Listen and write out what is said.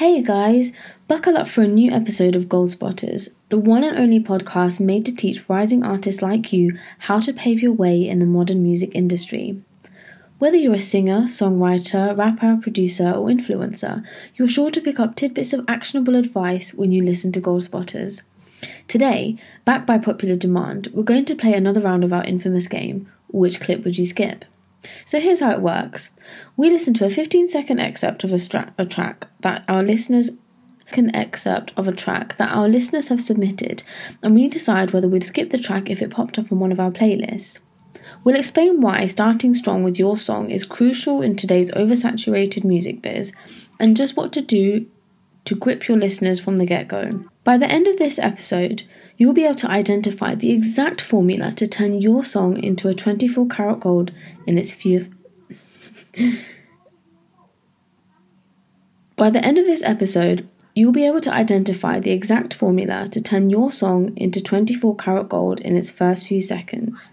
Hey guys, buckle up for a new episode of Gold Spotters, the one and only podcast made to teach rising artists like you how to pave your way in the modern music industry. Whether you're a singer, songwriter, rapper, producer, or influencer, you're sure to pick up tidbits of actionable advice when you listen to Gold Spotters. Today, backed by popular demand, we're going to play another round of our infamous game Which Clip Would You Skip? So here's how it works. We listen to a 15 second excerpt of a, stra- a track that our listeners can excerpt of a track that our listeners have submitted, and we decide whether we'd skip the track if it popped up on one of our playlists. We'll explain why starting strong with your song is crucial in today's oversaturated music biz, and just what to do to grip your listeners from the get go. By the end of this episode, you'll be able to identify the exact formula to turn your song into a 24 karat gold in its few. By the end of this episode, you'll be able to identify the exact formula to turn your song into 24 karat gold in its first few seconds.